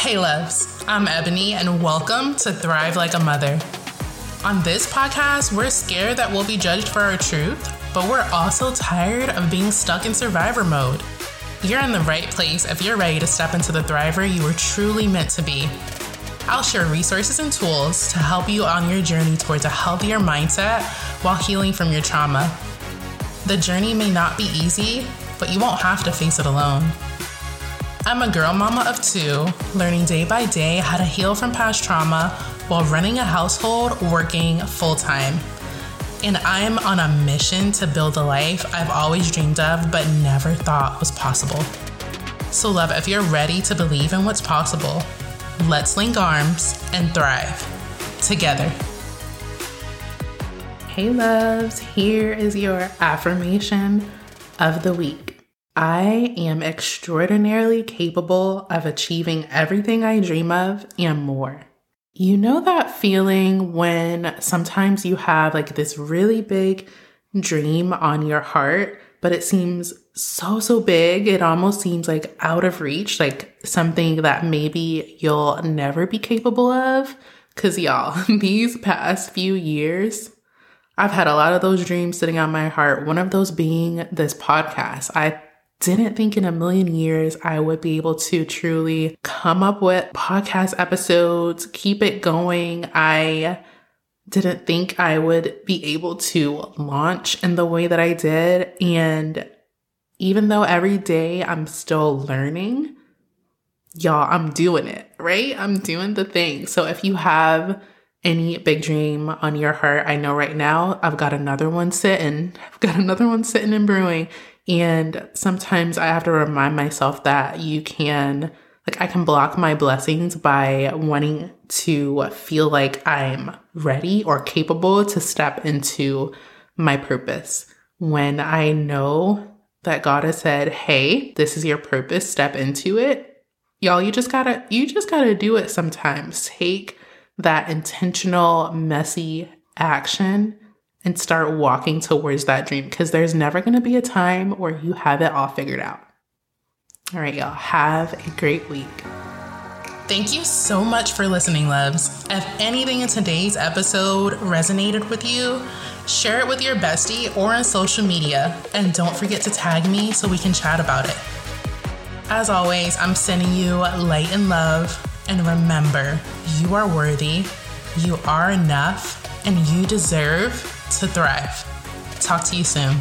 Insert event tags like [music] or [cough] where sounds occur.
Hey, loves, I'm Ebony, and welcome to Thrive Like a Mother. On this podcast, we're scared that we'll be judged for our truth, but we're also tired of being stuck in survivor mode. You're in the right place if you're ready to step into the thriver you were truly meant to be. I'll share resources and tools to help you on your journey towards a healthier mindset while healing from your trauma. The journey may not be easy, but you won't have to face it alone. I'm a girl mama of two, learning day by day how to heal from past trauma while running a household working full time. And I'm on a mission to build a life I've always dreamed of but never thought was possible. So, love, if you're ready to believe in what's possible, let's link arms and thrive together. Hey, loves, here is your affirmation of the week. I am extraordinarily capable of achieving everything I dream of and more. You know that feeling when sometimes you have like this really big dream on your heart, but it seems so, so big. It almost seems like out of reach, like something that maybe you'll never be capable of. Cause y'all, [laughs] these past few years, I've had a lot of those dreams sitting on my heart. One of those being this podcast. I didn't think in a million years I would be able to truly come up with podcast episodes, keep it going. I didn't think I would be able to launch in the way that I did. And even though every day I'm still learning, y'all, I'm doing it, right? I'm doing the thing. So if you have any big dream on your heart, I know right now I've got another one sitting. I've got another one sitting and brewing. And sometimes I have to remind myself that you can, like, I can block my blessings by wanting to feel like I'm ready or capable to step into my purpose. When I know that God has said, hey, this is your purpose, step into it. Y'all, you just gotta, you just gotta do it sometimes. Take that intentional, messy action and start walking towards that dream because there's never going to be a time where you have it all figured out. All right, y'all, have a great week. Thank you so much for listening, loves. If anything in today's episode resonated with you, share it with your bestie or on social media, and don't forget to tag me so we can chat about it. As always, I'm sending you light and love, and remember, you are worthy, you are enough, and you deserve to thrive. Talk to you soon.